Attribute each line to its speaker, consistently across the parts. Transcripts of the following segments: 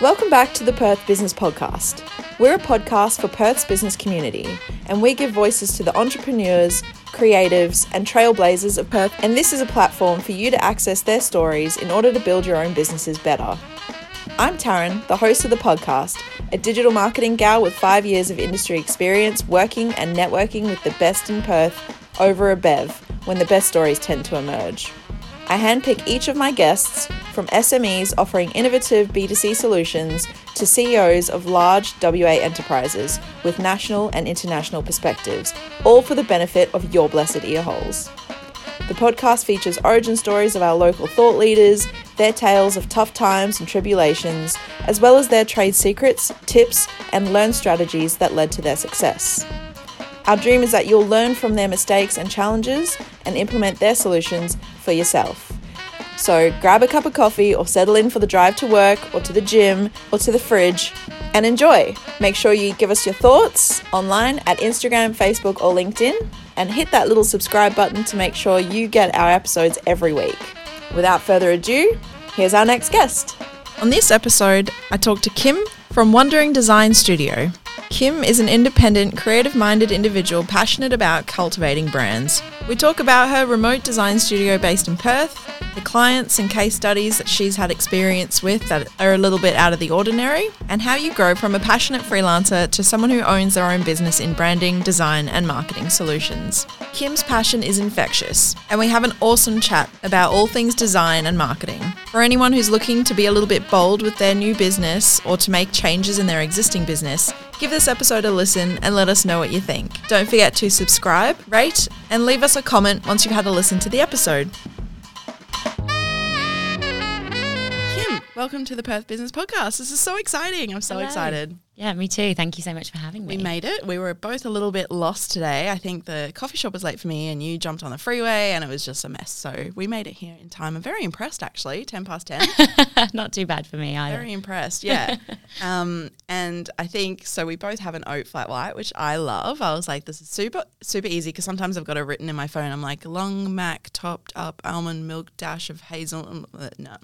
Speaker 1: Welcome back to the Perth Business Podcast. We're a podcast for Perth's business community, and we give voices to the entrepreneurs, creatives, and trailblazers of Perth. And this is a platform for you to access their stories in order to build your own businesses better. I'm Taryn, the host of the podcast, a digital marketing gal with five years of industry experience working and networking with the best in Perth over a bev when the best stories tend to emerge. I handpick each of my guests from SMEs offering innovative B2C solutions to CEOs of large WA enterprises with national and international perspectives, all for the benefit of your blessed earholes. The podcast features origin stories of our local thought leaders, their tales of tough times and tribulations, as well as their trade secrets, tips, and learned strategies that led to their success. Our dream is that you'll learn from their mistakes and challenges and implement their solutions for yourself. So grab a cup of coffee or settle in for the drive to work or to the gym or to the fridge and enjoy. Make sure you give us your thoughts online at Instagram, Facebook, or LinkedIn and hit that little subscribe button to make sure you get our episodes every week. Without further ado, here's our next guest. On this episode, I talked to Kim from Wandering Design Studio. Kim is an independent, creative minded individual passionate about cultivating brands. We talk about her remote design studio based in Perth, the clients and case studies that she's had experience with that are a little bit out of the ordinary, and how you grow from a passionate freelancer to someone who owns their own business in branding, design, and marketing solutions. Kim's passion is infectious, and we have an awesome chat about all things design and marketing. For anyone who's looking to be a little bit bold with their new business or to make changes in their existing business, give this episode a listen and let us know what you think. Don't forget to subscribe, rate, and leave us a comment once you've had a listen to the episode. Welcome to the Perth Business Podcast. This is so exciting. I'm so
Speaker 2: Hello.
Speaker 1: excited.
Speaker 2: Yeah, me too. Thank you so much for having me.
Speaker 1: We made it. We were both a little bit lost today. I think the coffee shop was late for me and you jumped on the freeway and it was just a mess. So we made it here in time. I'm very impressed actually. 10 past 10.
Speaker 2: Not too bad for me either.
Speaker 1: Very impressed, yeah. um, and I think so. We both have an oat flat white, which I love. I was like, this is super super easy because sometimes I've got it written in my phone. I'm like, long mac topped up almond milk dash of hazel. No,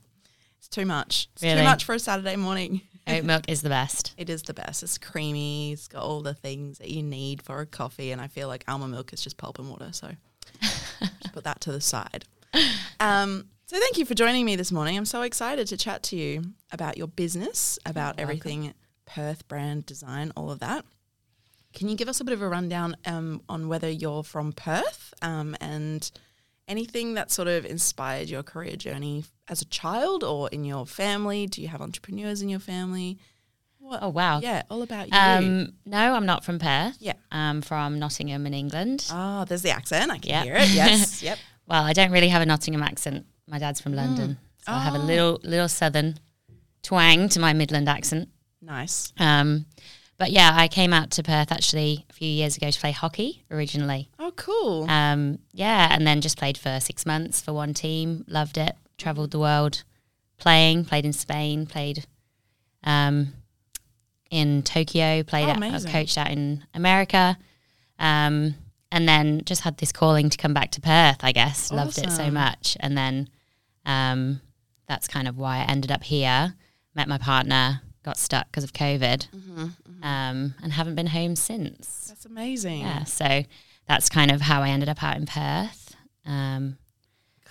Speaker 1: it's too much. It's too much for a Saturday morning.
Speaker 2: Oat milk is the best.
Speaker 1: It is the best. It's creamy. It's got all the things that you need for a coffee, and I feel like almond milk is just pulp and water. So just put that to the side. Um, so thank you for joining me this morning. I'm so excited to chat to you about your business, about everything Perth brand design, all of that. Can you give us a bit of a rundown um, on whether you're from Perth um, and anything that sort of inspired your career journey as a child or in your family? Do you have entrepreneurs in your family? What?
Speaker 2: Oh wow.
Speaker 1: Yeah, all about you.
Speaker 2: Um, no, I'm not from Perth.
Speaker 1: Yeah.
Speaker 2: I'm from Nottingham in England.
Speaker 1: oh, there's the accent. I can
Speaker 2: Yeah.
Speaker 1: hear it. Yes. yep.
Speaker 2: Well, I don't really have a Nottingham accent. My dad's from London, so I have a
Speaker 1: Oh.
Speaker 2: little little southern twang to my Midland accent.
Speaker 1: Nice.
Speaker 2: Um, but yeah, I came out to Perth actually a few years ago to play hockey originally.
Speaker 1: Oh, cool.
Speaker 2: Um, yeah, and then just played for six months for one team. Loved it. Traveled the world playing. Played in Spain. Played um, in Tokyo. Played
Speaker 1: Oh,
Speaker 2: out,
Speaker 1: amazing.
Speaker 2: coached out in America. Um, and then just had this calling to come back to Perth. I guess loved it so much. And then um, that's kind of why I ended up here. Met my partner. Got stuck because of COVID.
Speaker 1: Mm-hmm,
Speaker 2: Um, and haven't been home since.
Speaker 1: That's amazing.
Speaker 2: Yeah, so that's kind of how I ended up out in Perth. Um,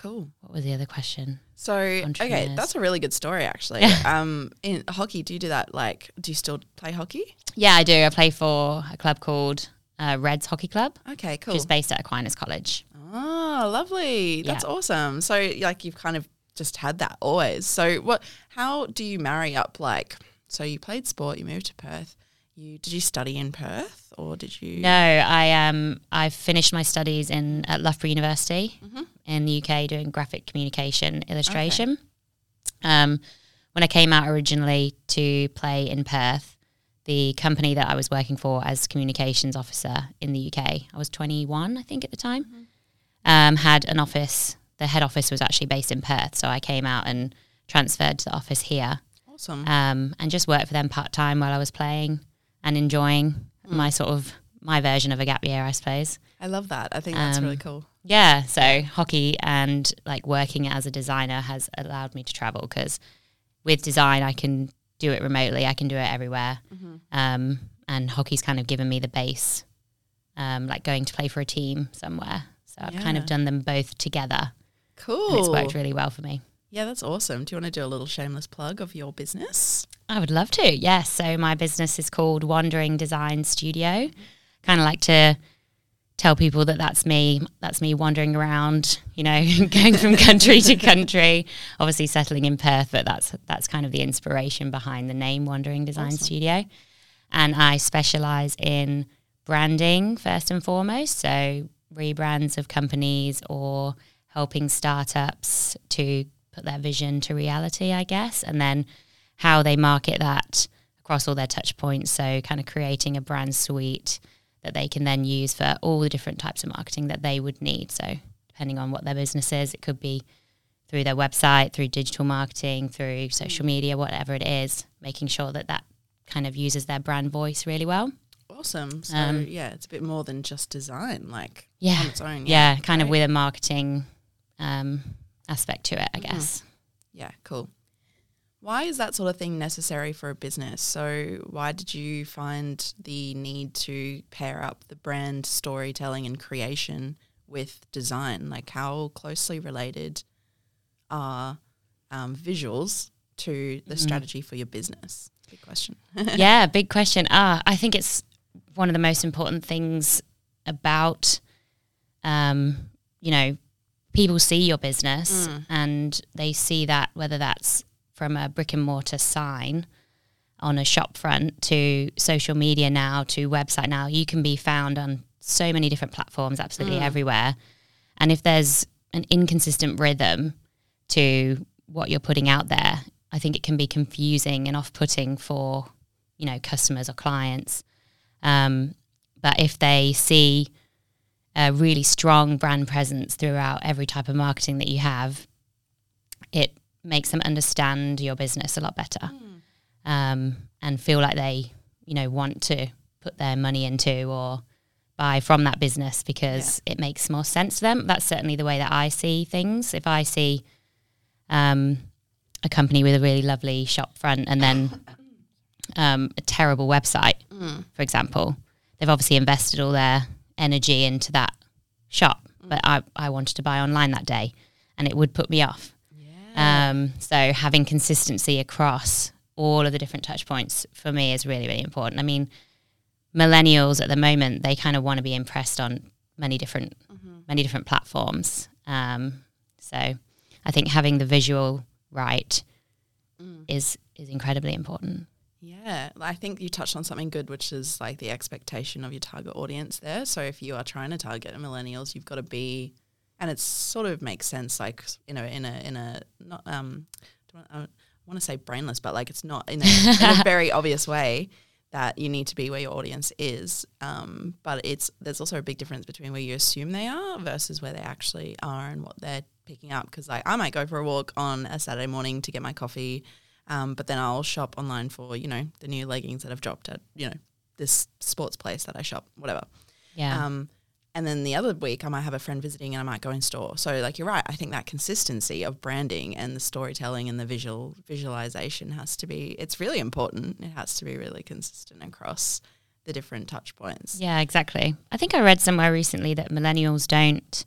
Speaker 1: Cool.
Speaker 2: what was the other question?
Speaker 1: So, okay, that's a really good story, actually. um, in hockey, do you do that? Like, do you still play hockey?
Speaker 2: Yeah, I do. I play for a club called uh, Reds Hockey Club,
Speaker 1: Okay, cool.
Speaker 2: which is based at Aquinas College.
Speaker 1: Oh, lovely. That's awesome. So, like, you've kind of just had that always. So, what? How do you marry up? Like, so you played sport, you moved to Perth. You did you study in Perth, or did you?
Speaker 2: No, I um I finished my studies in at Loughborough University
Speaker 1: Mm-hmm.
Speaker 2: in the UK doing graphic communication illustration. Um, when I came out originally to play in Perth, the company that I was working for as communications officer in the UK, I was 21, I think, at the time,
Speaker 1: Mm-hmm.
Speaker 2: um, had an office. The head office was actually based in Perth, so I came out and transferred to the office here
Speaker 1: Awesome.
Speaker 2: um, and just worked for them part time while I was playing and enjoying my sort of my version of a gap year, I suppose.
Speaker 1: I love that. I think that's
Speaker 2: Um,
Speaker 1: really cool.
Speaker 2: Yeah, so hockey and like working as a designer has allowed me to travel because with design I can do it remotely. I can do it everywhere. Um, and hockey's kind of given me the base, um, like going to play for a team somewhere. So I've kind of done them both together,
Speaker 1: Cool.
Speaker 2: and it's worked really well for me.
Speaker 1: Yeah, that's awesome. Do you want to do a little shameless plug of your business?
Speaker 2: I would love to. Yes. So my business is called Wandering Design Studio. Kind of like to tell people that that's me. That's me wandering around, you know, going from country to country. Obviously settling in Perth, but that's that's kind of the inspiration behind the name Wandering Design Studio. And I specialize in branding first and foremost. So rebrands of companies or helping startups to put their vision to reality, I guess, and then how they market that across all their touch points. So kind of creating a brand suite that they can then use for all the different types of marketing that they would need. So depending on what their business is, it could be through their website, through digital marketing, through social media, whatever it is, making sure that that kind of uses their brand voice really well.
Speaker 1: Awesome. So
Speaker 2: Um,
Speaker 1: yeah, it's a bit more than just design, like
Speaker 2: Yeah.
Speaker 1: on its own.
Speaker 2: Yeah, kind of with a marketing um, aspect to it, I
Speaker 1: Mm-hmm.
Speaker 2: guess.
Speaker 1: Yeah, cool. Why is that sort of thing necessary for a business? So, why did you find the need to pair up the brand storytelling and creation with design? Like, how closely related are um, visuals to the strategy for your business? Big question.
Speaker 2: yeah, big question. Ah, I think it's one of the most important things about, um, you know, people see your business and they see that whether that's from a brick and mortar sign on a shop front to social media now to website now, you can be found on so many different platforms, absolutely everywhere. And if there's an inconsistent rhythm to what you're putting out there, I think it can be confusing and off-putting for you know customers or clients. Um, but if they see a really strong brand presence throughout every type of marketing that you have, it makes them understand your business a lot better um, and feel like they you know want to put their money into or buy from that business because it makes more sense to them. That's certainly the way that I see things. If I see um, a company with a really lovely shop front and then um, a terrible website, for example, they've obviously invested all their energy into that shop. But I, I wanted to buy online that day and it would put me off. Yeah. Um, so having consistency across all of the different touch points for me is really, really important. I mean, millennials at the moment, they kind of want to be impressed on many different, many different platforms. Um, so I think having the visual right is is incredibly important.
Speaker 1: Yeah, I think you touched on something good, which is like the expectation of your target audience there. So if you are trying to target millennials, you've got to be, and it sort of makes sense, like you know, in a in a not um, I want to say brainless, but like it's not in a, in a very obvious way that you need to be where your audience is. Um, but it's there's also a big difference between where you assume they are versus where they actually are and what they're picking up. Because like I might go for a walk on a Saturday morning to get my coffee. Um, but then I'll shop online for, you know, the new leggings that have dropped at, you know, this sports place that I shop, whatever.
Speaker 2: Yeah.
Speaker 1: Um, and then the other week I might have a friend visiting and I might go in store. So like you're right, I think that consistency of branding and the storytelling and the visual visualization has to be it's really important. It has to be really consistent across the different touch points.
Speaker 2: Yeah, exactly. I think I read somewhere recently that millennials don't,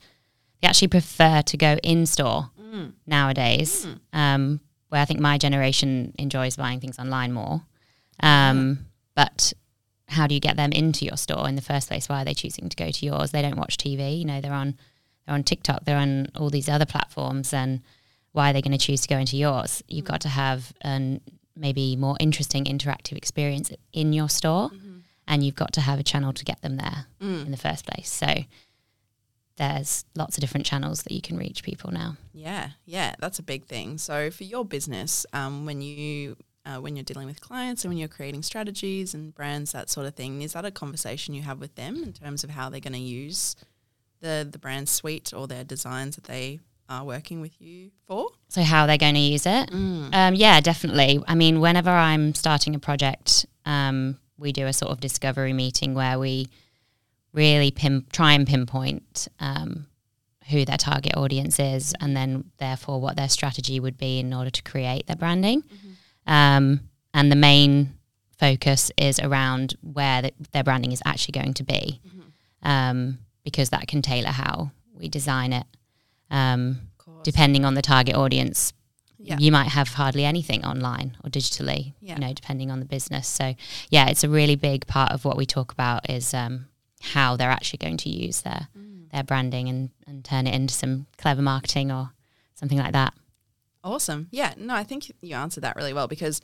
Speaker 2: they actually prefer to go in store nowadays. Um, where I think my generation enjoys buying things online more. Um, But how do you get them into your store in the first place? Why are they choosing to go to yours? They don't watch TV. You know, they're on they're on TikTok. They're on all these other platforms, and why are they going to choose to go into yours? You've mm. got to have an maybe more interesting interactive experience in your store, mm-hmm. and you've got to have a channel to get them there mm. in the first place. So there's lots of different channels that you can reach people now.
Speaker 1: Yeah, yeah, that's a big thing. So for your business, um, when you uh, when you're dealing with clients and when you're creating strategies and brands, that sort of thing, is that a conversation you have with them in terms of how they're going to use the the brand suite or their designs that they are working with you for?
Speaker 2: So how they're going to use it? Um, yeah, definitely. I mean, whenever I'm starting a project, um, we do a sort of discovery meeting where we really pin, try and pinpoint um, who their target audience is, and then therefore what their strategy would be in order to create their branding. Um, and the main focus is around where the, their branding is actually going to be, um, because that can tailor how we design it. Um, depending on the target audience,
Speaker 1: Yeah.
Speaker 2: you might have hardly anything online or digitally,
Speaker 1: Yeah.
Speaker 2: you know, depending on the business. So, yeah, it's a really big part of what we talk about is um, how they're actually going to use their
Speaker 1: Mm.
Speaker 2: their branding and, and turn it into some clever marketing or something like that.
Speaker 1: Awesome. Yeah. No, I think you answered that really well because,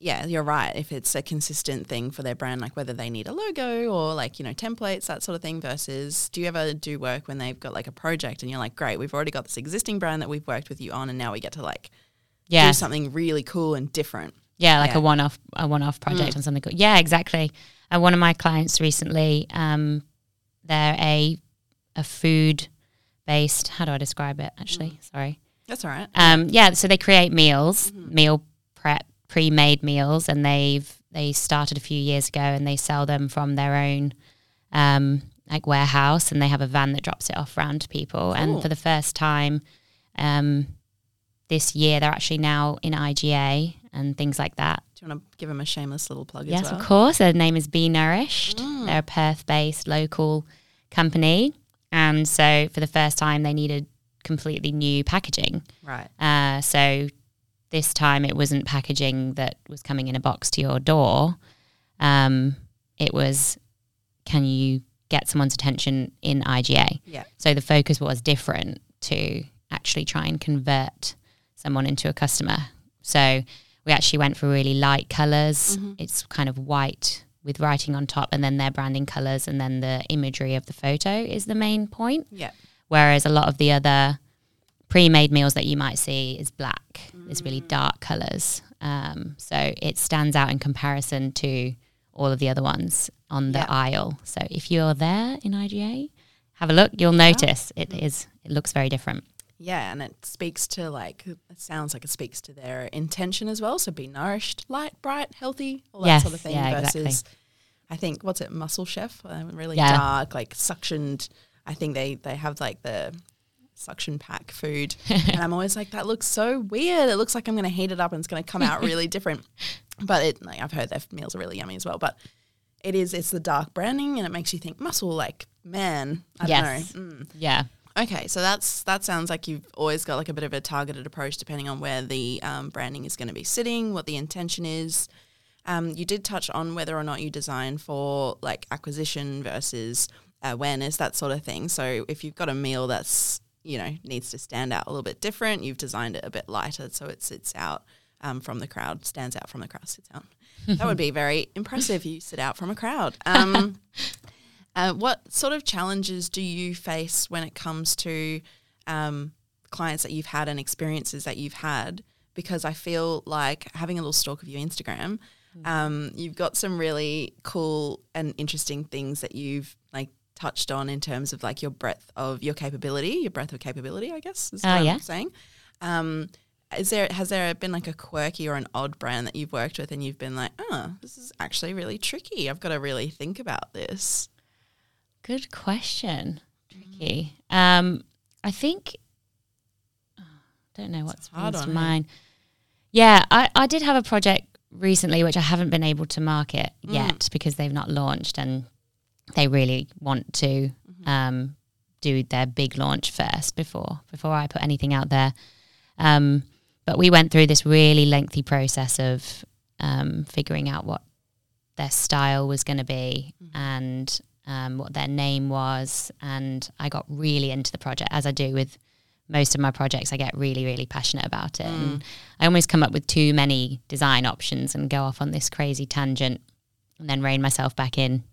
Speaker 1: yeah, you're right. If it's a consistent thing for their brand, like whether they need a logo or like, you know, templates, that sort of thing, versus do you ever do work when they've got like a project and you're like, great, we've already got this existing brand that we've worked with you on and now we get to like
Speaker 2: Yeah,
Speaker 1: do something really cool and different.
Speaker 2: yeah, like
Speaker 1: Yeah.
Speaker 2: a one off a one off project on something. Cool. Yeah, exactly. And one of my clients recently, um, they're a a food based. How do I describe it? Actually, sorry.
Speaker 1: That's all right.
Speaker 2: Um, yeah, so they create meals, meal prep, pre-made meals, and they've they started a few years ago, and they sell them from their own um, like warehouse, and they have a van that drops it off round to people.
Speaker 1: Cool.
Speaker 2: And for the first time um, this year, they're actually now in IGA and things like that.
Speaker 1: Do you want to give them a shameless little plug
Speaker 2: Yes,
Speaker 1: as well?
Speaker 2: of course. Their name is Be Nourished.
Speaker 1: Mm.
Speaker 2: They're a Perth-based local company, and so for the first time, they needed completely new packaging.
Speaker 1: Right.
Speaker 2: Uh, so this time it wasn't packaging that was coming in a box to your door. Um, it was, can you get someone's attention in IGA?
Speaker 1: Yeah.
Speaker 2: So the focus was different to actually try and convert someone into a customer. So we actually went for really light colors. It's kind of white with writing on top, and then their branding colors, and then the imagery of the photo is the main point.
Speaker 1: Yeah.
Speaker 2: whereas a lot of the other pre-made meals that you might see is black it's really dark colors um, so it stands out in comparison to all of the other ones on the aisle. So if you're there in iga have a look you'll notice it is it looks very different
Speaker 1: Yeah, and it speaks to like it sounds like it speaks to their intention as well. So be nourished, light, bright, healthy, all that sort of thing.
Speaker 2: yeah,
Speaker 1: versus,
Speaker 2: exactly.
Speaker 1: I think what's it, Muscle Chef, uh, really
Speaker 2: Yeah.
Speaker 1: dark, like suctioned. I think they they have like the suction pack food, and I'm always like, that looks so weird. It looks like I'm going to heat it up and it's going to come out really different. But it, like, I've heard their meals are really yummy as well. But it is, it's the dark branding, and it makes you think muscle, like man. I
Speaker 2: Yes.
Speaker 1: don't know. Mm.
Speaker 2: yeah
Speaker 1: Okay, so that's that sounds like you've always got like a bit of a targeted approach depending on where the um, branding is going to be sitting, what the intention is. Um, you did touch on whether or not you design for like acquisition versus awareness, that sort of thing. So if you've got a meal that's you know needs to stand out a little bit different, you've designed it a bit lighter so it sits out um, from the crowd, stands out from the crowd, sits out. that would be very impressive. You sit out from a crowd. Uh, what sort of challenges do you face when it comes to um, clients that you've had and experiences that you've had? Because I feel like having a little stalk of your Instagram, um, you've got some really cool and interesting things that you've like touched on in terms of like your breadth of your capability, your breadth of capability, I guess is
Speaker 2: Oh,
Speaker 1: what
Speaker 2: yeah.
Speaker 1: I'm saying. Um, is there has there been like a quirky or an odd brand that you've worked with and you've been like, oh, this is actually really tricky. I've got to really think about this.
Speaker 2: Good question. Tricky. Um, I think. oh, don't know what's
Speaker 1: hard
Speaker 2: to mind. Yeah, I, I did have a project recently which I haven't been able to market
Speaker 1: Mm.
Speaker 2: yet because they've not launched and they really want to
Speaker 1: Mm-hmm.
Speaker 2: um, do their big launch first before before I put anything out there. Um, but we went through this really lengthy process of um, figuring out what their style was going to be
Speaker 1: Mm-hmm.
Speaker 2: and um, what their name was. And I got really into the project, as I do with most of my projects. I get really, really passionate about it. And I almost come up with too many design options and go off on this crazy tangent and then rein myself back in.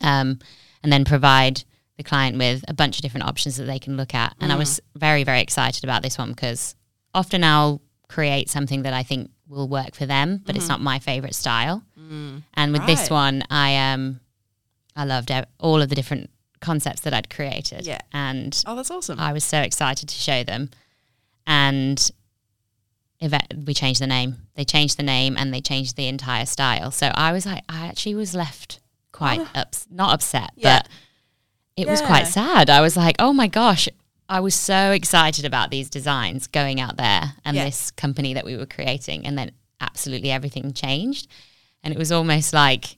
Speaker 2: Um, and then provide the client with a bunch of different options that they can look at. And I was very, very excited about this one because often I'll create something that I think will work for them, but it's not my favorite style. And with this one, I um, I loved all of the different concepts that I'd created.
Speaker 1: Yeah.
Speaker 2: And
Speaker 1: Oh, that's awesome.
Speaker 2: I was so excited to show them. And we changed the name. They changed the name and they changed the entire style. So I was like, I actually was left quite oh. ups- not upset,
Speaker 1: Yeah.
Speaker 2: but it was quite sad. I was like, oh my gosh, I was so excited about these designs going out there and
Speaker 1: Yeah.
Speaker 2: this company that we were creating. And then absolutely everything changed. And it was almost like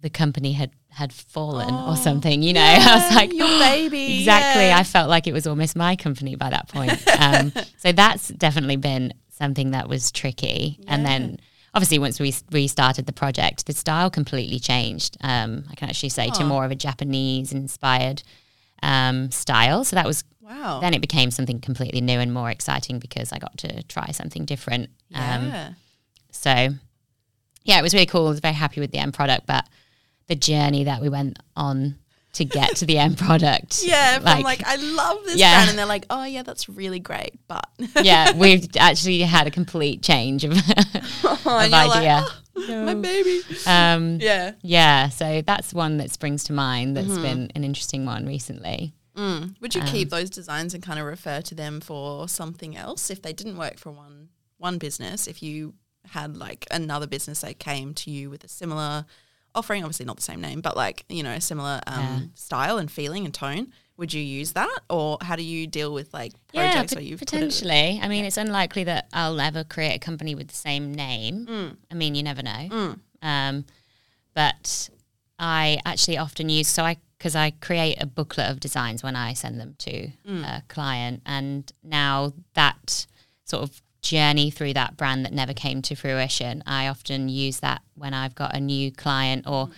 Speaker 2: the company had had fallen or something, you know. I was like,
Speaker 1: Oh, your baby.
Speaker 2: exactly.
Speaker 1: yeah.
Speaker 2: I felt like it was almost my company by that point. Um, so that's definitely been something that was tricky. And then obviously once we we started the project, the style completely changed. Um, I can actually say to more of a Japanese inspired um, style. So that was
Speaker 1: Wow.
Speaker 2: then it became something completely new and more exciting because I got to try something different. Um,
Speaker 1: yeah.
Speaker 2: so yeah, it was really cool. I was very happy with the end product, but the journey that we went on to get to the end product.
Speaker 1: Yeah, if I'm like, I love this
Speaker 2: Yeah.
Speaker 1: brand, and they're like, oh yeah, that's really great, but
Speaker 2: yeah, we've actually had a complete change of,
Speaker 1: Oh,
Speaker 2: of
Speaker 1: and you're like,
Speaker 2: idea.
Speaker 1: "Oh, my baby.
Speaker 2: um,
Speaker 1: Yeah.
Speaker 2: yeah, so that's one that springs to mind. That's
Speaker 1: Mm-hmm.
Speaker 2: been an interesting one recently.
Speaker 1: Would you
Speaker 2: Um,
Speaker 1: keep those designs and kind of refer to them for something else if they didn't work for one one business? If you had like another business that came to you with a similar offering, obviously not the same name, but like you know a similar um,
Speaker 2: Yeah.
Speaker 1: style and feeling and tone, would you use that, or how do you deal with like
Speaker 2: Yeah,
Speaker 1: projects
Speaker 2: pot-
Speaker 1: where you've put it-
Speaker 2: potentially. I mean, it's unlikely that I'll ever create a company with the same name.
Speaker 1: Mm.
Speaker 2: I mean, you never know. Um, but I actually often use so I because I create a booklet of designs when I send them to
Speaker 1: Mm.
Speaker 2: a client, and now that sort of journey through that brand that never came to fruition, I often use that when I've got a new client or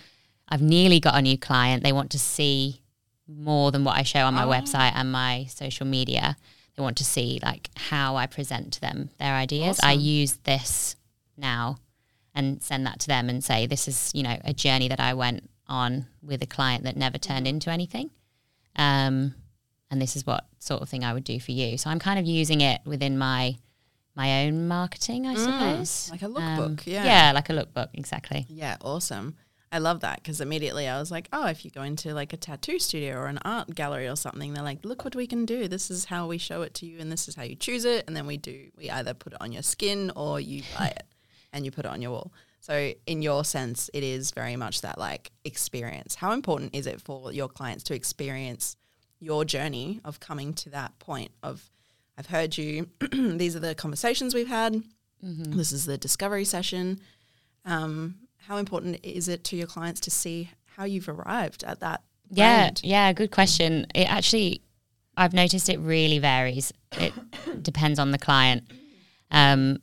Speaker 2: I've nearly got a new client. They want to see more than what I show on my
Speaker 1: Oh.
Speaker 2: website and my social media. They want to see like how I present to them their ideas. I use this now and send that to them and say this is you know a journey that I went on with a client that never turned
Speaker 1: Mm-hmm.
Speaker 2: into anything. Um, and this is what sort of thing I would do for you. So I'm kind of using it within my my own marketing, I suppose.
Speaker 1: Mm, like a
Speaker 2: Um,
Speaker 1: lookbook, yeah.
Speaker 2: Yeah, like a lookbook, exactly.
Speaker 1: Yeah, awesome. I love that because immediately I was like, oh, if you go into like a tattoo studio or an art gallery or something, they're like, look what we can do. This is how we show it to you, and this is how you choose it. And then we do, we either put it on your skin or you buy it and you put it on your wall. So, in your sense, it is very much that like experience. How important is it for your clients to experience your journey of coming to that point of, I've heard you, these are the conversations we've had, this is the discovery session. Um, how important is it to your clients to see how you've arrived at that
Speaker 2: Yeah,
Speaker 1: brand?
Speaker 2: yeah, good question. It actually, I've noticed it really varies. It depends on the client, um,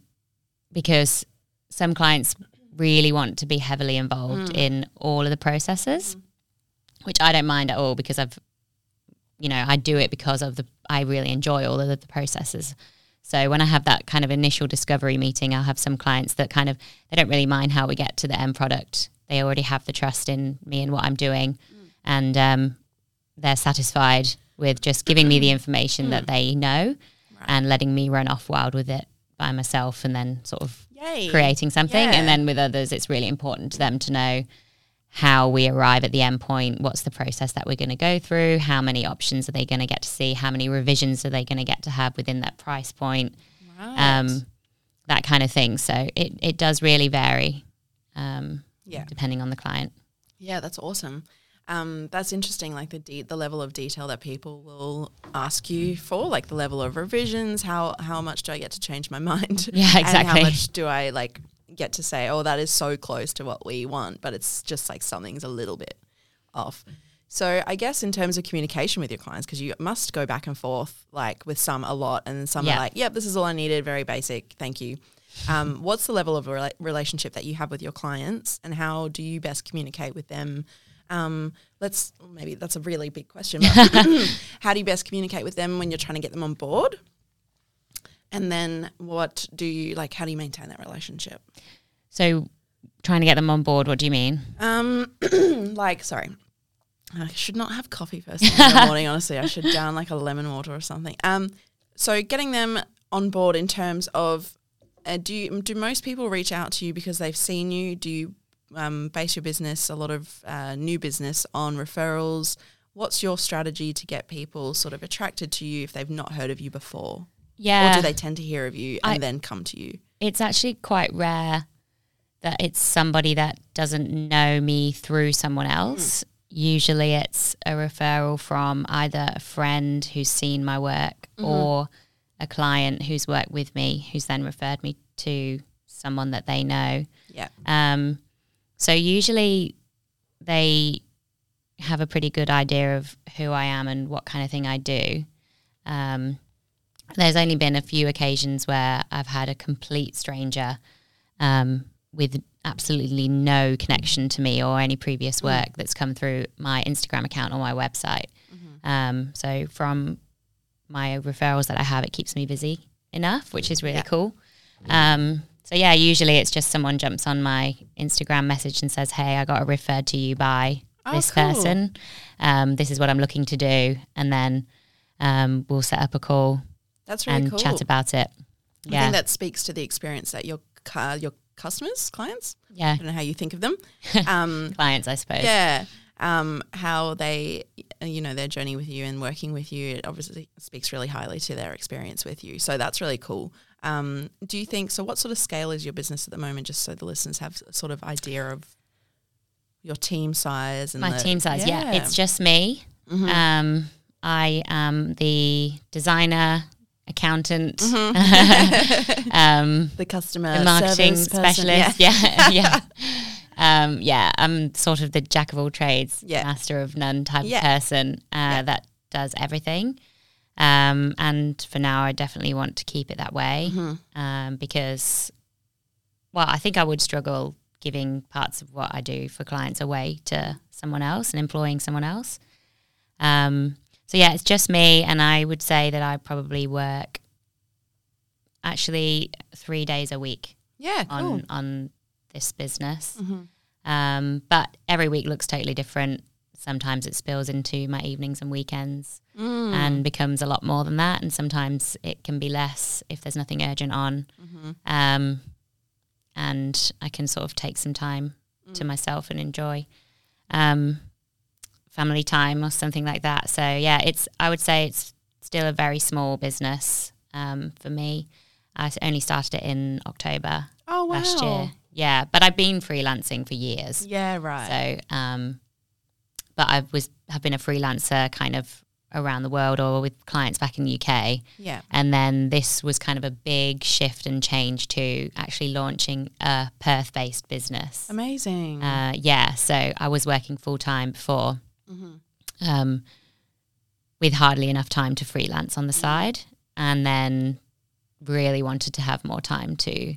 Speaker 2: because some clients really want to be heavily involved in all of the processes, which I don't mind at all because I've, you know, I do it because of the I really enjoy all of the, processes. So when I have that kind of initial discovery meeting, I'll have some clients that kind of they don't really mind how we get to the end product. They already have the trust in me and what I'm doing, and um, they're satisfied with just giving me the information that they know and letting me run off wild with it by myself, and then sort of
Speaker 1: Yay.
Speaker 2: creating something.
Speaker 1: Yeah.
Speaker 2: And then with others, it's really important to them to know how we arrive at the end point, what's the process that we're going to go through, how many options are they going to get to see, how many revisions are they going to get to have within that price point,
Speaker 1: Right.
Speaker 2: um, that kind of thing. So it, it does really vary um,
Speaker 1: yeah.
Speaker 2: depending on the client.
Speaker 1: Yeah, that's awesome. Um, that's interesting, like the de- the level of detail that people will ask you for, like the level of revisions. How how much do I get to change my mind?
Speaker 2: Yeah,
Speaker 1: And
Speaker 2: exactly.
Speaker 1: how much do I like get to say, oh, that is so close to what we want, but it's just like something's a little bit off. So I guess in terms of communication with your clients, because you must go back and forth, like with some a lot, and some
Speaker 2: Yeah.
Speaker 1: are like, yep, this is all I needed, very basic, thank you. Um, what's the level of rela- relationship that you have with your clients, and how do you best communicate with them? Um, let's maybe that's a really big question. But how do you best communicate with them when you're trying to get them on board? And then what do you like? How do you maintain that relationship?
Speaker 2: So trying to get them on board, what do you mean?
Speaker 1: Um, like, sorry, I should not have coffee first thing in the morning. Honestly, I should down like a lemon water or something. Um, so getting them on board in terms of, uh, do you, do most people reach out to you because they've seen you? Do you um, base your business a lot of uh, new business on referrals? What's your strategy to get people sort of attracted to you if they've not heard of you before?
Speaker 2: Yeah.
Speaker 1: Or do they tend to hear of you and
Speaker 2: I-
Speaker 1: then come to you?
Speaker 2: it's actually quite rare that it's somebody that doesn't know me through someone else. Usually it's a referral from either a friend who's seen my work or a client who's worked with me who's then referred me to someone that they know.
Speaker 1: Yeah.
Speaker 2: Um, so usually they have a pretty good idea of who I am and what kind of thing I do. Um, there's only been a few occasions where I've had a complete stranger um, with absolutely no connection to me or any previous work that's come through my Instagram account or my website. Um, so from my referrals that I have, it keeps me busy enough, which is really
Speaker 1: Yeah.
Speaker 2: cool. Um, so yeah, usually it's just someone jumps on my Instagram message and says, "Hey, I got referred to you by
Speaker 1: Oh,
Speaker 2: this
Speaker 1: cool.
Speaker 2: person. Um, this is what I'm looking to do," and then um, we'll set up a call
Speaker 1: That's really
Speaker 2: and
Speaker 1: cool.
Speaker 2: chat about it.
Speaker 1: I
Speaker 2: Yeah,
Speaker 1: think that speaks to the experience that your ca- your customers, clients,
Speaker 2: yeah,
Speaker 1: I don't know how you think of them, um,
Speaker 2: clients, I suppose.
Speaker 1: yeah, um, how they, you know, their journey with you and working with you, it obviously speaks really highly to their experience with you. So that's really cool. Um, do you think so? What sort of scale is your business at the moment? Just so the listeners have a sort of idea of your team size and
Speaker 2: My
Speaker 1: the-
Speaker 2: team size, yeah, it's just me.
Speaker 1: Mhm.
Speaker 2: Um, I am the designer, accountant, um,
Speaker 1: the customer
Speaker 2: the marketing specialist. Yeah, yeah. Um, yeah, I'm sort of the jack of all trades,
Speaker 1: Yeah.
Speaker 2: master of none type
Speaker 1: Yeah.
Speaker 2: of person uh, that does everything. Um, and for now, I definitely want to keep it that way
Speaker 1: Mm-hmm.
Speaker 2: um, because, well, I think I would struggle giving parts of what I do for clients away to someone else and employing someone else. Um, so yeah, it's just me, and I would say that I probably work actually three days a week
Speaker 1: Yeah, cool.
Speaker 2: on on this business.
Speaker 1: Mhm.
Speaker 2: Um, but every week looks totally different. Sometimes it spills into my evenings and weekends
Speaker 1: Mm.
Speaker 2: and becomes a lot more than that. And sometimes it can be less if there's nothing urgent on.
Speaker 1: Mhm.
Speaker 2: Um, and I can sort of take some time to
Speaker 1: Mm.
Speaker 2: myself and enjoy um, family time or something like that. So yeah, it's I would say it's still a very small business um, for me. I only started it in October
Speaker 1: Oh wow.
Speaker 2: last year. Yeah, but I've been freelancing for years.
Speaker 1: Yeah, right.
Speaker 2: So, um, but I was have been a freelancer kind of around the world or with clients back in the UK,
Speaker 1: yeah.
Speaker 2: and then this was kind of a big shift and change to actually launching a Perth-based business.
Speaker 1: Amazing.
Speaker 2: Uh, yeah, so I was working full time before,
Speaker 1: Mhm.
Speaker 2: um, with hardly enough time to freelance on the side, and then really wanted to have more time to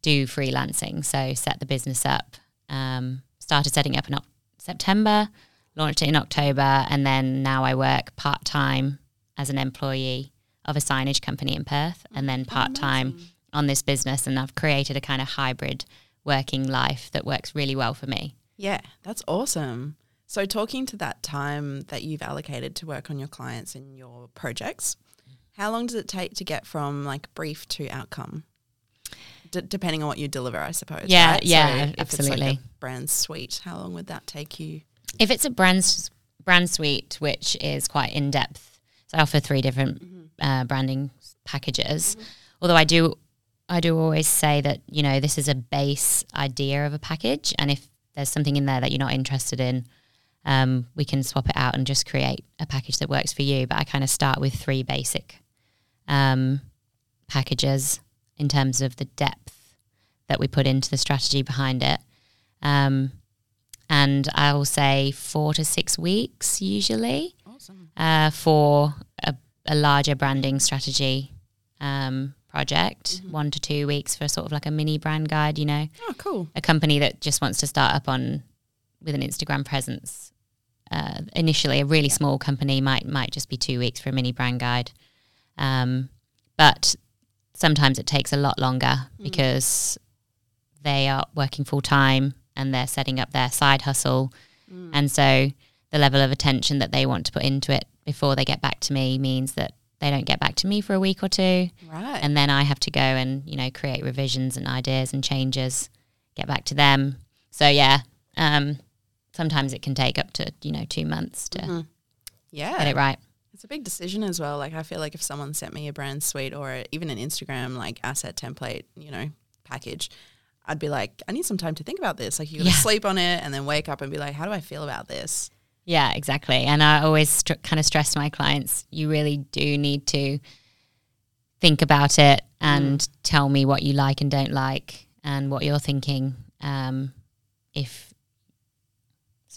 Speaker 2: do freelancing. So set the business up, um, started setting up in September, launched it in October, and then now I work part time as an employee of a signage company in Perth, and then part time on this business. And I've created a kind of hybrid working life that works really well for me.
Speaker 1: Yeah, that's awesome. So, talking to that time that you've allocated to work on your clients and your projects, how long does it take to get from like brief to outcome? D- depending on what you deliver, I suppose.
Speaker 2: Yeah,
Speaker 1: right?
Speaker 2: yeah,
Speaker 1: if It's
Speaker 2: absolutely.
Speaker 1: like a brand suite. How long would that take you?
Speaker 2: If it's a brand brand suite, which is quite in depth, so I offer three different uh, branding packages. Although I do, I do always say that you know this is a base idea of a package, and if there's something in there that you're not interested in, um, we can swap it out and just create a package that works for you. But I kind of start with three basic um, packages in terms of the depth that we put into the strategy behind it. Um, and I'll say four to six weeks usually
Speaker 1: Awesome.
Speaker 2: uh, for a, a larger branding strategy um, project. One to two weeks for sort of like a mini brand guide. You know,
Speaker 1: Oh, cool.
Speaker 2: a company that just wants to start up on with an Instagram presence. Uh, initially, a really small company might might just be two weeks for a mini brand guide, um, but sometimes it takes a lot longer because they are working full time and they're setting up their side hustle, and so the level of attention that they want to put into it before they get back to me means that they don't get back to me for a week or two
Speaker 1: Right.
Speaker 2: and then I have to go and you know create revisions and ideas and changes, get back to them. So yeah, um, sometimes it can take up to you know two months to
Speaker 1: Mhm. yeah.
Speaker 2: get it right.
Speaker 1: It's a big decision as well. Like I feel like if someone sent me a brand suite or even an Instagram like asset template, you know, package, I'd be like, I need some time to think about this. Like you
Speaker 2: Yeah.
Speaker 1: sleep on it and then wake up and be like, how do I feel about this?
Speaker 2: Yeah, exactly. And I always str- kind of stress my clients, you really do need to think about it and tell me what you like and don't like and what you're thinking. Um, if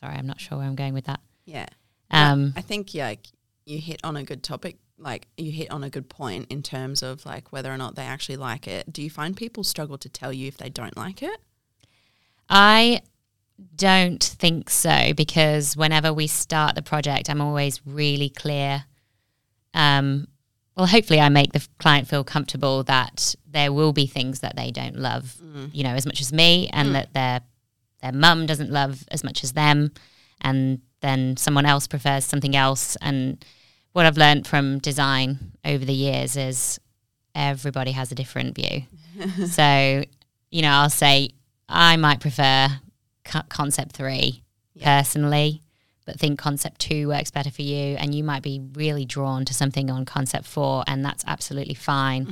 Speaker 2: sorry, I'm not sure where I'm going with that.
Speaker 1: Yeah.
Speaker 2: Um,
Speaker 1: I think yeah, like, you hit on a good topic. Like you hit on a good point in terms of like whether or not they actually like it. Do you find people struggle to tell you if they don't like it?
Speaker 2: I don't think so because whenever we start the project, I'm always really clear. Um, well, hopefully, I make the client feel comfortable that there will be things that they don't love, you know, as much as me, and that their their mum doesn't love as much as them, and then someone else prefers something else. And what I've learned from design over the years is everybody has a different view. so, you know, I'll say I might prefer co- concept three personally, but think concept two works better for you. And you might be really drawn to something on concept four, and that's absolutely fine.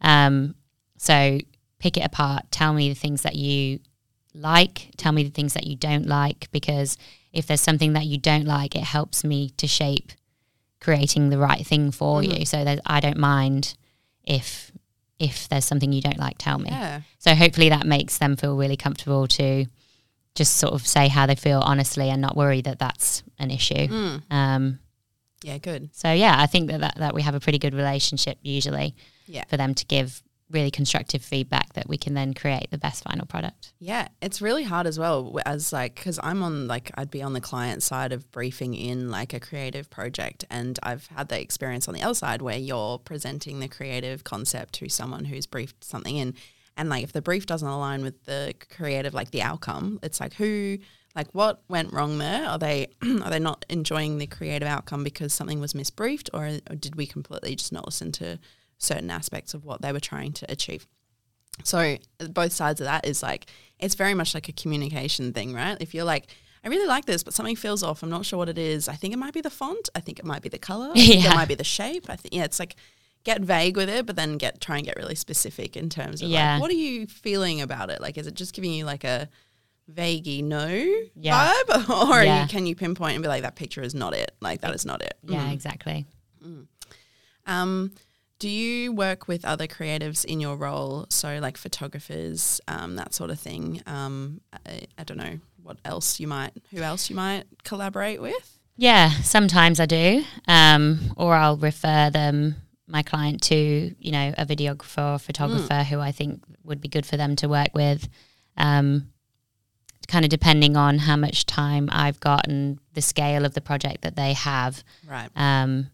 Speaker 2: Um, so, pick it apart. Tell me the things that you like, tell me the things that you don't like, because if there's something that you don't like, it helps me to shape creating the right thing for you so that I don't mind if if there's something you don't like tell me
Speaker 1: Yeah.
Speaker 2: so hopefully that makes them feel really comfortable to just sort of say how they feel honestly and not worry that that's an issue
Speaker 1: Mm.
Speaker 2: um,
Speaker 1: Yeah. Good.
Speaker 2: so yeah I think that, that that we have a pretty good relationship usually
Speaker 1: Yeah.
Speaker 2: for them to give really constructive feedback that we can then create the best final product
Speaker 1: Yeah, it's really hard as well as like because I'm on like I'd be on the client side of briefing in like a creative project, and I've had the experience on the other side where you're presenting the creative concept to someone who's briefed something in, and like if the brief doesn't align with the creative like the outcome, it's like who like what went wrong there? Are they are they not enjoying the creative outcome because something was misbriefed, or, or did we completely just not listen to certain aspects of what they were trying to achieve? So both sides of that is like it's very much like a communication thing, right? If you're like, I really like this, but something feels off. I'm not sure what it is. I think it might be the font. I think it might be the color.
Speaker 2: Yeah.
Speaker 1: it might be the shape. I think yeah, it's like get vague with it, but then get try and get really specific in terms of
Speaker 2: Yeah.
Speaker 1: like what are you feeling about it? Like, is it just giving you like a vaguey no
Speaker 2: Yeah.
Speaker 1: vibe, or
Speaker 2: Yeah.
Speaker 1: you, can you pinpoint and be like that picture is not it? Like that is not it.
Speaker 2: yeah exactly
Speaker 1: Um, do you work with other creatives in your role? So, like photographers, um, that sort of thing. Um, I, I don't know what else you might, who else you might collaborate with.
Speaker 2: Yeah, sometimes I do, um, or I'll refer them my client to you know a videographer or photographer who I think would be good for them to work with. Um, kind of depending on how much time I've got and the scale of the project that they have,
Speaker 1: Right.
Speaker 2: um,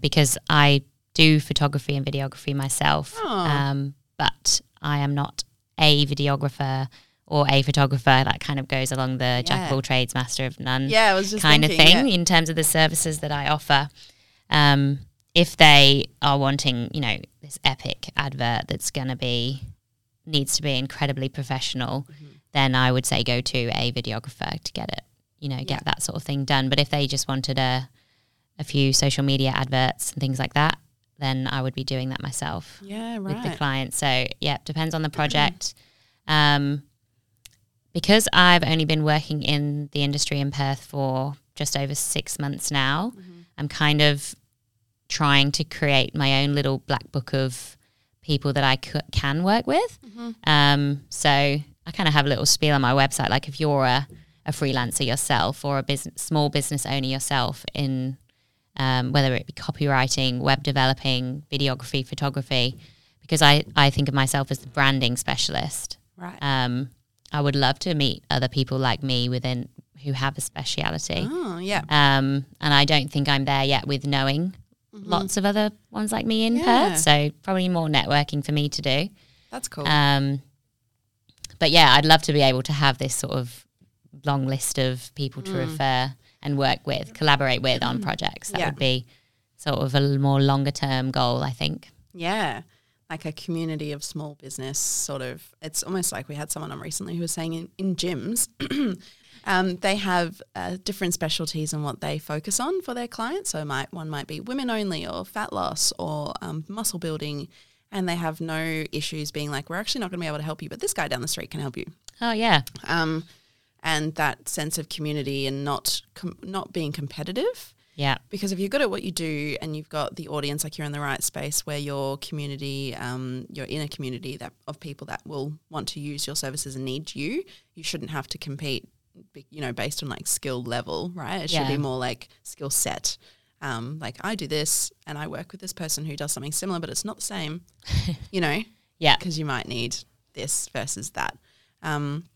Speaker 2: because I do photography and videography myself,
Speaker 1: Oh.
Speaker 2: um, but I am not a videographer or a photographer. That kind of goes along the jack
Speaker 1: Yeah.
Speaker 2: of all trades, master of none
Speaker 1: Yeah, I was just
Speaker 2: kind of thing
Speaker 1: yeah.
Speaker 2: in terms of the services that I offer. Um, if they are wanting, you know, this epic advert that's going to be needs to be incredibly professional,
Speaker 1: Mm-hmm.
Speaker 2: then I would say go to a videographer to get it, you know, get
Speaker 1: Yeah.
Speaker 2: that sort of thing done. But if they just wanted a a few social media adverts and things like that, then I would be doing that myself
Speaker 1: Yeah,
Speaker 2: with the client. So yeah, depends on the project. Um, because I've only been working in the industry in Perth for just over six months now, I'm kind of trying to create my own little black book of people that I c- can work with. Um, so I kind of have a little spiel on my website. Like if you're a, a freelancer yourself or a business, small business owner yourself in um, whether it be copywriting, web developing, videography, photography, because I, I think of myself as the branding specialist.
Speaker 1: Right.
Speaker 2: Um, I would love to meet other people like me within who have a speciality.
Speaker 1: oh, yeah.
Speaker 2: Um, and I don't think I'm there yet with knowing lots of other ones like me in
Speaker 1: Mm-hmm. Yeah.
Speaker 2: Perth. So probably more networking for me to do.
Speaker 1: That's cool.
Speaker 2: Um, but yeah, I'd love to be able to have this sort of long list of people
Speaker 1: Mm.
Speaker 2: to refer and work with, collaborate with on projects. That
Speaker 1: Yeah.
Speaker 2: would be sort of a more longer term goal, I think.
Speaker 1: Yeah. Like a community of small business sort of it's almost like we had someone on recently who was saying in, in gyms um, they have uh, different specialties and what they focus on for their clients. So might one might be women only or fat loss or um, muscle building and they have no issues being like, we're actually not going to be able to help you, but this guy down the street can help you.
Speaker 2: Oh yeah,
Speaker 1: Um, and that sense of community and not com- not being competitive
Speaker 2: Yeah.
Speaker 1: Because if you're good at what you do and you've got the audience, like you're in the right space where your community, um, you're in a community that of people that will want to use your services and need you, you shouldn't have to compete, you know, based on like skill level, right? It should
Speaker 2: Yeah.
Speaker 1: be more like skill set. Um, like I do this and I work with this person who does something similar, but it's not the same, you know,
Speaker 2: Yeah.
Speaker 1: because you might need this versus that. Um,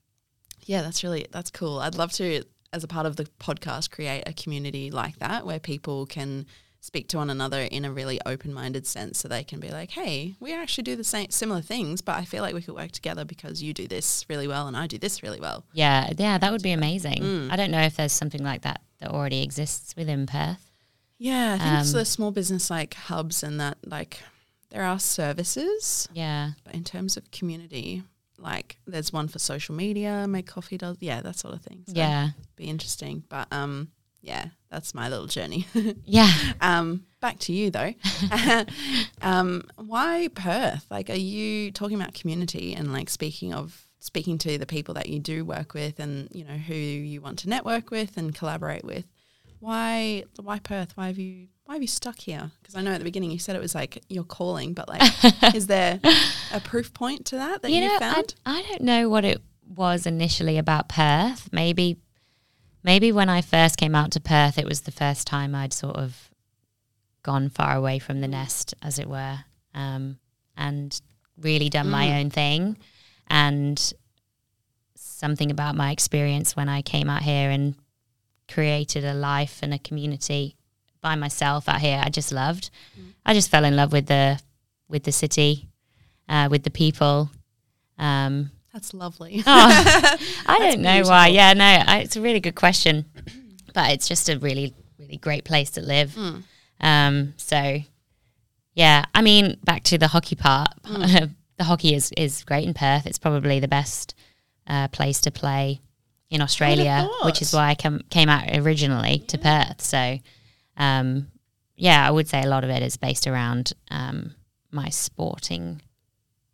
Speaker 1: yeah, that's really that's cool. I'd love to, as a part of the podcast, create a community like that where people can speak to one another in a really open-minded sense, so they can be like, "Hey, we actually do the same similar things, but I feel like we could work together because you do this really well and I do this really well."
Speaker 2: Yeah. Yeah. That would be amazing.
Speaker 1: Mm.
Speaker 2: I don't know if there's something like that that already exists within Perth.
Speaker 1: Yeah, I think it's
Speaker 2: Um,
Speaker 1: the small business like hubs and that like there are services,
Speaker 2: Yeah.
Speaker 1: but in terms of community, like there's one for social media, Make Coffee does, yeah, that sort of thing. So
Speaker 2: Yeah.
Speaker 1: be interesting. But um, yeah, that's my little journey.
Speaker 2: Yeah.
Speaker 1: um, back to you though. um, why Perth? Like, are you talking about community and like speaking of speaking to the people that you do work with and you know who you want to network with and collaborate with? Why why Perth? Why have you why have you stuck here? Because I know at the beginning you said it was like your calling, but like, is there a proof point to that that you,
Speaker 2: you know,
Speaker 1: found?
Speaker 2: I don't know what it was initially about Perth. Maybe, maybe when I first came out to Perth, it was the first time I'd sort of gone far away from the nest, as it were, um, and really done my
Speaker 1: Mm.
Speaker 2: own thing. And something about my experience when I came out here and created a life and a community by myself out here, I just loved.
Speaker 1: Mm.
Speaker 2: I just fell in love with the with the city, uh, with the people. Um,
Speaker 1: That's lovely.
Speaker 2: Oh, I don't know why. Yeah, no, I, it's a really good question, but it's just a really, really great place to live.
Speaker 1: Mm.
Speaker 2: Um, so, yeah, I mean, back to the hockey part.
Speaker 1: Mm.
Speaker 2: the hockey is is great in Perth. It's probably the best uh, place to play in Australia, which is why I come, came out originally to Perth. So, um, yeah, I would say a lot of it is based around um, my sporting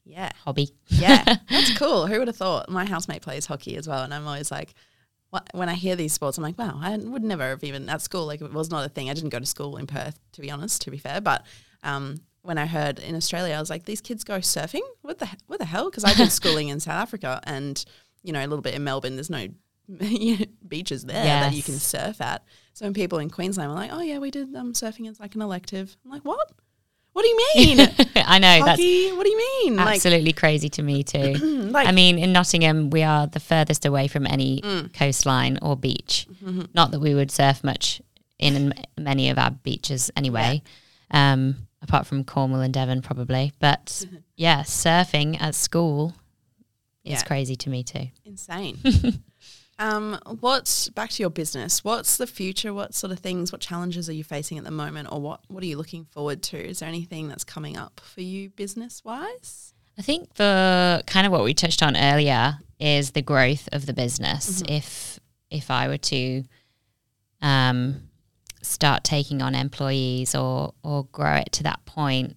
Speaker 1: yeah.
Speaker 2: hobby.
Speaker 1: Yeah, that's cool. Who would have thought? My housemate plays hockey as well, and I'm always like, what, when I hear these sports, I'm like, wow, I would never have even at school. Like, it was not a thing. I didn't go to school in Perth, to be honest. To be fair, but um, when I heard in Australia, I was like, these kids go surfing. What the what the hell? Because I did schooling in South Africa, and you know, a little bit in Melbourne. There's no beaches there that you can surf at. So people in Queensland were like, oh yeah, we did um, surfing as like an elective. I'm like, what? What do you mean?
Speaker 2: I know that's
Speaker 1: What do you mean? Like,
Speaker 2: absolutely crazy to me too.
Speaker 1: like
Speaker 2: I mean, in Nottingham, we are the furthest away from any
Speaker 1: Mm.
Speaker 2: coastline or beach.
Speaker 1: Mm-hmm.
Speaker 2: Not that we would surf much in many of our beaches anyway, um, apart from Cornwall and Devon, probably. But yeah, surfing at school is
Speaker 1: Yeah.
Speaker 2: crazy to me too.
Speaker 1: Insane. um, what's back to your business? What's the future? What sort of things? What challenges are you facing at the moment, or what what are you looking forward to? Is there anything that's coming up for you business wise?
Speaker 2: I think the kind of what we touched on earlier is the growth of the business. If if I were to um, start taking on employees or or grow it to that point,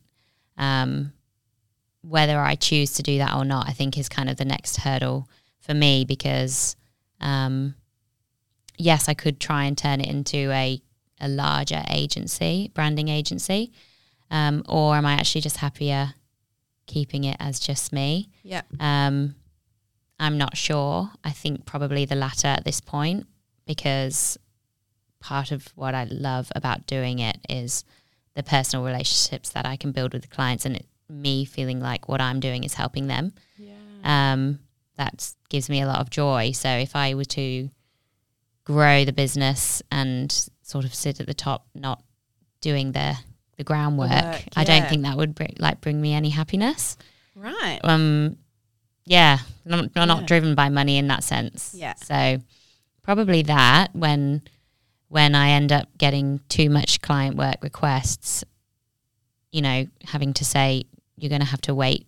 Speaker 2: um, whether I choose to do that or not, I think is kind of the next hurdle for me because um, yes, I could try and turn it into a a larger agency, branding agency, um, or am I actually just happier keeping it as just me?
Speaker 1: Yeah.
Speaker 2: Um, I'm not sure. I think probably the latter at this point because part of what I love about doing it is the personal relationships that I can build with the clients and it, me feeling like what I'm doing is helping them.
Speaker 1: Yeah.
Speaker 2: Um, that gives me a lot of joy. So if I were to grow the business and sort of sit at the top, not doing the the groundwork,
Speaker 1: work,
Speaker 2: I don't think that would bring, like bring me any happiness
Speaker 1: Right.
Speaker 2: um yeah I'm, I'm not driven by money in that sense
Speaker 1: Yeah.
Speaker 2: so probably that when when i end up getting too much client work requests you know having to say you're going to have to wait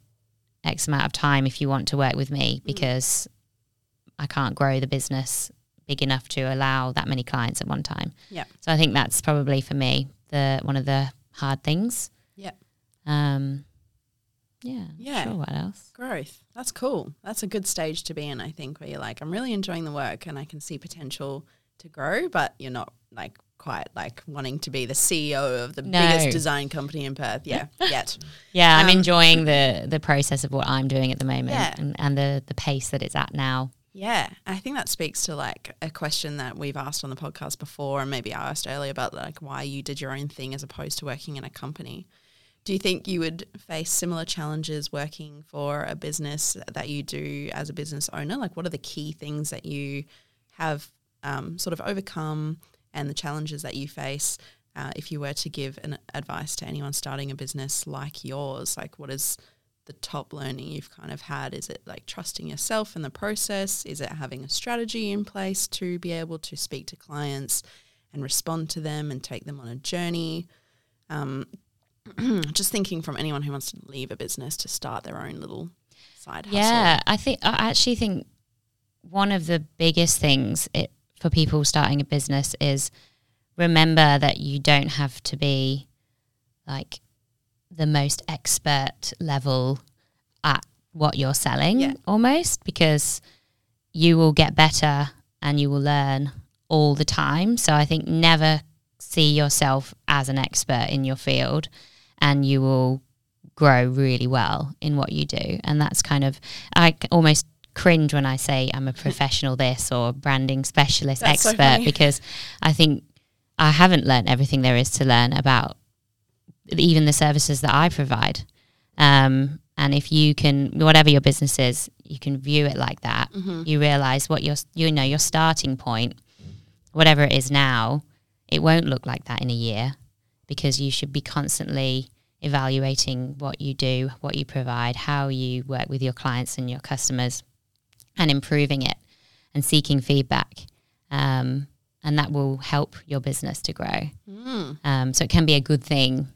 Speaker 2: x amount of time if you want to work with me
Speaker 1: Mm.
Speaker 2: because i can't grow the business big enough to allow that many clients at one time
Speaker 1: Yeah.
Speaker 2: so i think that's probably for me the one of the hard things
Speaker 1: Yeah.
Speaker 2: um yeah
Speaker 1: Yeah.
Speaker 2: sure what else
Speaker 1: Growth. That's cool. That's a good stage to be in, I think, where you're like, I'm really enjoying the work and I can see potential to grow, but you're not like quite like wanting to be the CEO of the
Speaker 2: No.
Speaker 1: biggest design company in Perth. Yeah, yet.
Speaker 2: Yeah, I'm
Speaker 1: Um,
Speaker 2: enjoying the the process of what I'm doing at the moment
Speaker 1: Yeah.
Speaker 2: and, and the the pace that it's at now.
Speaker 1: Yeah, I think that speaks to like a question that we've asked on the podcast before, and maybe I asked earlier about like why you did your own thing as opposed to working in a company. Do you think you would face similar challenges working for a business that you do as a business owner? Like, what are the key things that you have um, sort of overcome and the challenges that you face uh, if you were to give an advice to anyone starting a business like yours? Like, what is the top learning you've kind of had? Is it like trusting yourself in the process? Is it having a strategy in place to be able to speak to clients and respond to them and take them on a journey? Um, just thinking from anyone who wants to leave a business to start their own little side hustle.
Speaker 2: Yeah, I think I actually think one of the biggest things it, for people starting a business is remember that you don't have to be like the most expert level at what you're selling
Speaker 1: Yeah.
Speaker 2: almost because you will get better and you will learn all the time. So I think never see yourself as an expert in your field and you will grow really well in what you do. And that's kind of, I almost cringe when I say I'm a professional this or branding specialist
Speaker 1: That's
Speaker 2: expert
Speaker 1: funny.
Speaker 2: because I think I haven't learned everything there is to learn about even the services that I provide. Um, and if you can, whatever your business is, you can view it like that.
Speaker 1: Mm-hmm.
Speaker 2: You realize what your, you know, your starting point, whatever it is now, it won't look like that in a year because you should be constantly evaluating what you do, what you provide, how you work with your clients and your customers, and improving it and seeking feedback. Um, and that will help your business to grow.
Speaker 1: Mm.
Speaker 2: Um, so it can be a good thing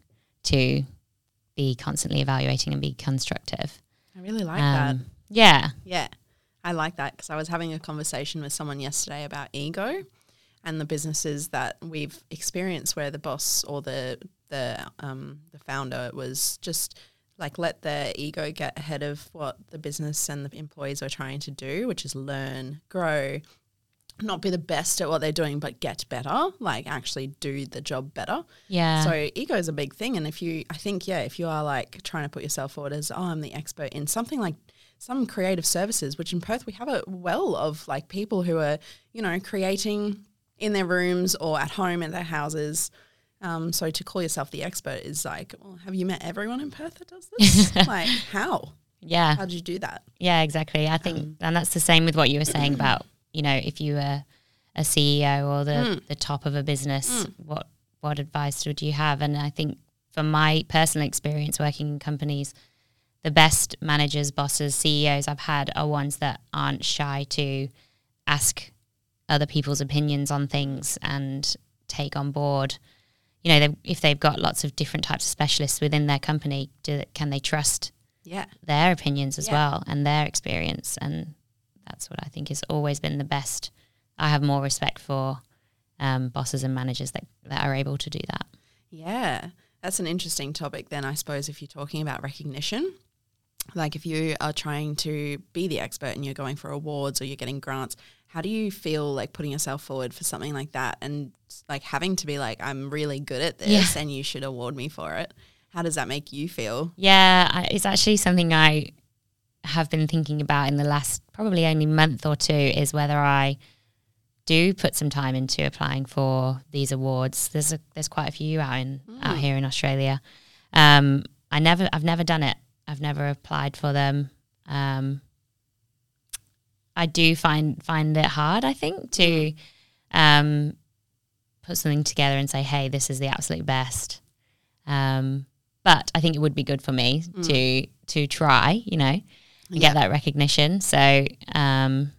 Speaker 2: to be constantly evaluating and be constructive.
Speaker 1: I really like that.
Speaker 2: Um, yeah.
Speaker 1: Yeah, I like that because I was having a conversation with someone yesterday about ego and the businesses that we've experienced where the boss or the the um, the founder was just like let their ego get ahead of what the business and the employees are trying to do, which is learn, grow, not be the best at what they're doing, but get better, like actually do the job better.
Speaker 2: Yeah.
Speaker 1: So ego is a big thing, and if you, I think, yeah, if you are like trying to put yourself forward as, oh, I'm the expert in something like some creative services, which in Perth we have a well of like people who are, you know, creating in their rooms or at home at their houses. Um, so to call yourself the expert is like, well, have you met everyone in Perth that does this? like, how?
Speaker 2: yeah.
Speaker 1: How did you do that?
Speaker 2: Yeah, exactly. I think,
Speaker 1: Um,
Speaker 2: and that's the same with what you were saying about, you know, if you were a CEO or the,
Speaker 1: Mm.
Speaker 2: the top of a business, what what advice would you have? And I think from my personal experience working in companies, the best managers, bosses, CEOs I've had are ones that aren't shy to ask other people's opinions on things and take on board. You know, they, if they've got lots of different types of specialists within their company, do, can they trust
Speaker 1: Yeah.
Speaker 2: their opinions as
Speaker 1: Yeah.
Speaker 2: well and their experience and that's what I think has always been the best. I have more respect for um, bosses and managers that, that are able to do that.
Speaker 1: Yeah, that's an interesting topic. Then I suppose if you're talking about recognition, like if you are trying to be the expert and you're going for awards or you're getting grants, how do you feel like putting yourself forward for something like that and like having to be like, I'm really good at this and you should award me for it? How does that make you feel?
Speaker 2: Yeah, I, it's actually something I have been thinking about in the last probably only month or two is whether I do put some time into applying for these awards. There's a, there's quite a few out in out here in Australia. Um, I never I've never done it. I've never applied for them. Um, I do find find it hard. I think to um, put something together and say, "Hey, this is the absolute best." Um, but I think it would be good for me to to try, you know, and
Speaker 1: Yeah.
Speaker 2: get that recognition. So um,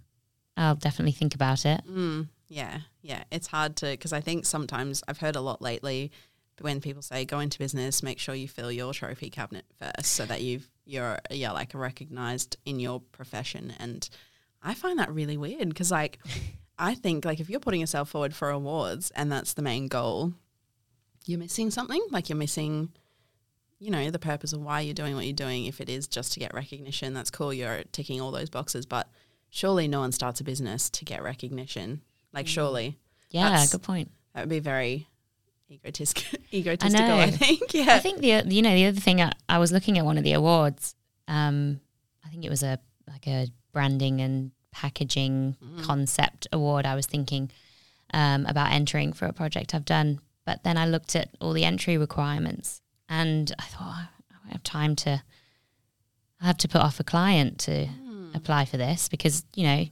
Speaker 2: I'll definitely think about it.
Speaker 1: Mm, yeah, yeah. It's hard to because I think sometimes I've heard a lot lately when people say go into business, make sure you fill your trophy cabinet first so that you've you're yeah like recognized in your profession. And I find that really weird because like I think like if you're putting yourself forward for awards and that's the main goal, you're missing something. Like you're missing. You know, the purpose of why you're doing what you're doing. If it is just to get recognition, that's cool. You're ticking all those boxes. But surely no one starts a business to get recognition. Like, surely
Speaker 2: Yeah,
Speaker 1: That's-
Speaker 2: good point.
Speaker 1: That would be very egotisk- egotistical, I,
Speaker 2: know.
Speaker 1: think. Yeah.
Speaker 2: I think the you know the other thing I, I was looking at one of the awards. Um, I think it was a like a branding and packaging
Speaker 1: Mm.
Speaker 2: concept award. I was thinking um, about entering for a project I've done, but then I looked at all the entry requirements, and I thought "Oh, I won't have time to. I have to put off a client to
Speaker 1: Hmm.
Speaker 2: apply for this because you know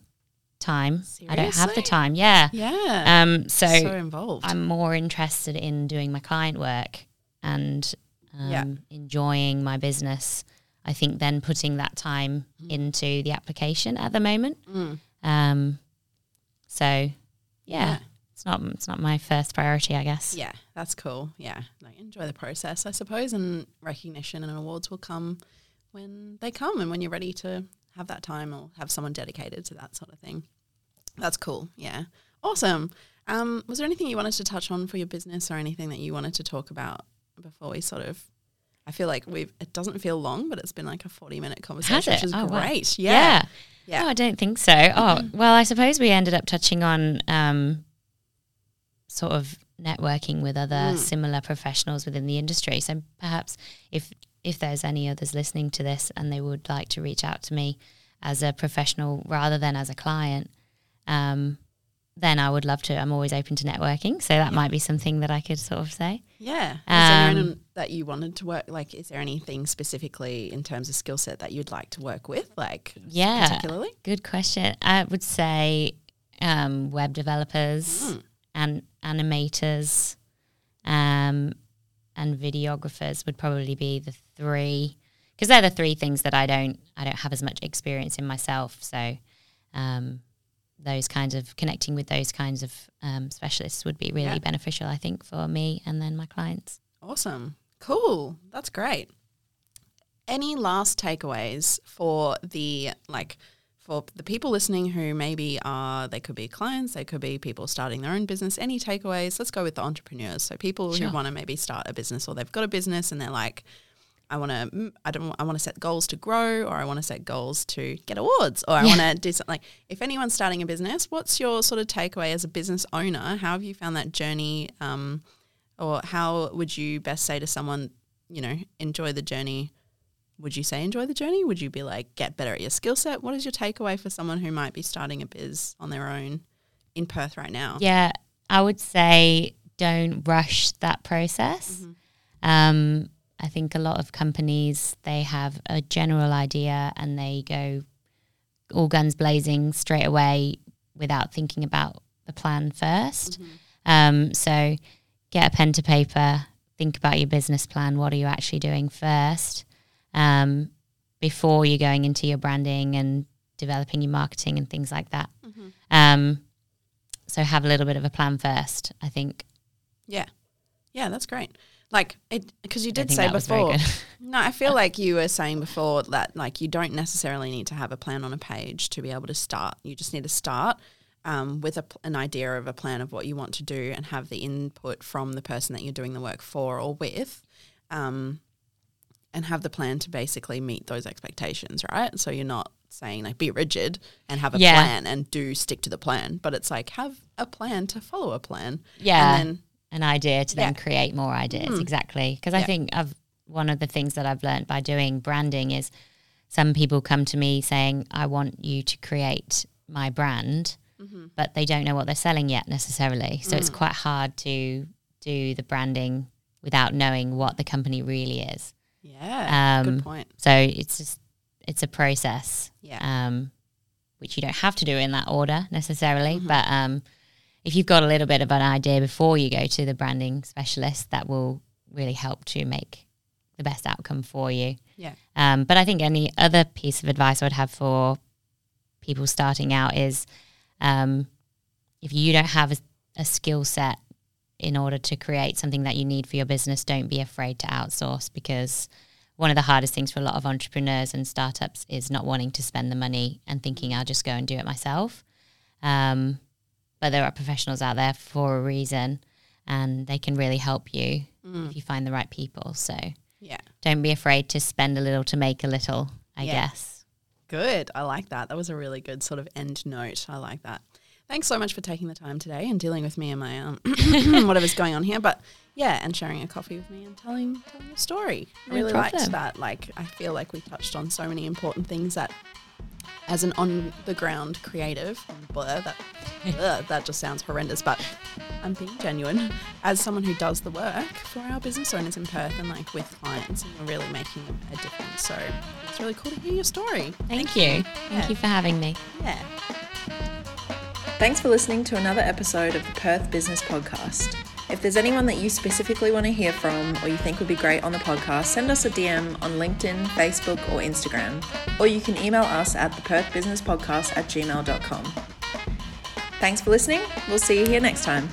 Speaker 2: time. Seriously? I don't have the time. Yeah.
Speaker 1: yeah.
Speaker 2: Um. So,
Speaker 1: so involved.
Speaker 2: I'm more interested in doing my client work and um,
Speaker 1: Yeah.
Speaker 2: enjoying my business. I think then putting that time into the application at the moment.
Speaker 1: Mm.
Speaker 2: Um, so yeah,
Speaker 1: Yeah.
Speaker 2: It's not it's not my first priority, I guess.
Speaker 1: Yeah, that's cool. Yeah, like enjoy the process, I suppose, and recognition and awards will come when they come and when you're ready to have that time or have someone dedicated to that sort of thing. That's cool. Yeah, awesome. Um, was there anything you wanted to touch on for your business or anything that you wanted to talk about before we sort of? I feel like we've. It doesn't feel long, but it's been like a forty-minute conversation,
Speaker 2: it?
Speaker 1: which is
Speaker 2: Oh, wow.
Speaker 1: great.
Speaker 2: Yeah.
Speaker 1: Yeah, yeah.
Speaker 2: No, I don't think so. Oh, well, I suppose we ended up touching on um, sort of networking with other
Speaker 1: Mm.
Speaker 2: similar professionals within the industry. So perhaps if if there's any others listening to this and they would like to reach out to me as a professional rather than as a client, um, then I would love to. I'm always open to networking, so that might be something that I could sort of say.
Speaker 1: Yeah. Is there
Speaker 2: Um,
Speaker 1: anyone that you wanted to work? Like, is there anything specifically in terms of skill set that you'd like to work with? Like,
Speaker 2: Yeah.
Speaker 1: particularly.
Speaker 2: Good question. I would say um, web developers
Speaker 1: Mm.
Speaker 2: And animators um, and videographers would probably be the three because they're the three things that I don't I don't have as much experience in myself. So um, those kinds of connecting with those kinds of um, specialists would be really
Speaker 1: Yeah.
Speaker 2: beneficial, I think, for me and then my clients.
Speaker 1: Awesome. Cool. That's great. Any last takeaways for the like for the people listening who maybe are they could be clients, they could be people starting their own business. Any takeaways? Let's go with the entrepreneurs. So people
Speaker 2: Sure.
Speaker 1: who want to maybe start a business or they've got a business and they're like I want to I don't I want to set goals to grow or I want to set goals to get awards or I
Speaker 2: Yeah.
Speaker 1: want to do something like if anyone's starting a business, what's your sort of takeaway as a business owner? How have you found that journey um, or how would you best say to someone, you know, enjoy the journey? Would you say enjoy the journey? Would you be like get better at your skill set? What is your takeaway for someone who might be starting a biz on their own in Perth right now?
Speaker 2: Yeah, I would say don't rush that process. Um, I think a lot of companies they have a general idea and they go all guns blazing straight away without thinking about the plan 1st Um, so get a pen to paper, think about your business plan. What are you actually doing first um, before you're going into your branding and developing your marketing and things like that. Um, so have a little bit of a plan first. I think.
Speaker 1: Yeah. Yeah, that's great. Like it because you did say
Speaker 2: that was very
Speaker 1: before. No, I feel like you were saying before that like you don't necessarily need to have a plan on a page to be able to start. You just need to start um, with a, an idea of a plan of what you want to do and have the input from the person that you're doing the work for or with, um, and have the plan to basically meet those expectations. Right. So you're not saying like be rigid and have a
Speaker 2: Yeah.
Speaker 1: plan and do stick to the plan, but it's like have a plan to follow a plan.
Speaker 2: Yeah.
Speaker 1: And then
Speaker 2: An idea to then create more ideas. Exactly. Because I think I've one of the things that I've learned by doing branding is some people come to me saying, I want you to create my brand,
Speaker 1: Mm-hmm.
Speaker 2: but they don't know what they're selling yet necessarily. So
Speaker 1: Mm.
Speaker 2: it's quite hard to do the branding without knowing what the company really is.
Speaker 1: Yeah,
Speaker 2: Um,
Speaker 1: good point.
Speaker 2: So it's just it's a process.
Speaker 1: Yeah.
Speaker 2: Um, which you don't have to do in that order necessarily,
Speaker 1: Mm-hmm.
Speaker 2: but um, if you've got a little bit of an idea before you go to the branding specialist, that will really help to make the best outcome for you.
Speaker 1: Yeah.
Speaker 2: Um, but I think any other piece of advice I would have for people starting out is um, if you don't have a, a skill set in order to create something that you need for your business, don't be afraid to outsource because one of the hardest things for a lot of entrepreneurs and startups is not wanting to spend the money and thinking I'll just go and do it myself. Um, but there are professionals out there for a reason and they can really help you
Speaker 1: Mm.
Speaker 2: if you find the right people. So
Speaker 1: Yeah.
Speaker 2: don't be afraid to spend a little to make a little, I
Speaker 1: Yeah.
Speaker 2: guess.
Speaker 1: Good. I like that. That was a really good sort of end note. I like that. Thanks so much for taking the time today and dealing with me and my um, whatever's going on here. But yeah, and sharing a coffee with me and telling telling a story. I
Speaker 2: No
Speaker 1: really liked that. Like I feel like we touched on so many important things that as an on the ground creative, blah, that that just sounds horrendous, but I'm being genuine. As someone who does the work for our business owners in Perth and like with clients, and we're really making a difference. So it's really cool to hear your story.
Speaker 2: Thank, you. Thank
Speaker 1: Yeah.
Speaker 2: you for having me.
Speaker 1: Yeah.
Speaker 3: Thanks for listening to another episode of the Perth Business Podcast. If there's anyone that you specifically want to hear from or you think would be great on the podcast, send us a DM on LinkedIn, Facebook, or Instagram. Or you can email us at the Perth Business Podcast at gmail.com. Thanks for listening. We'll see you here next time.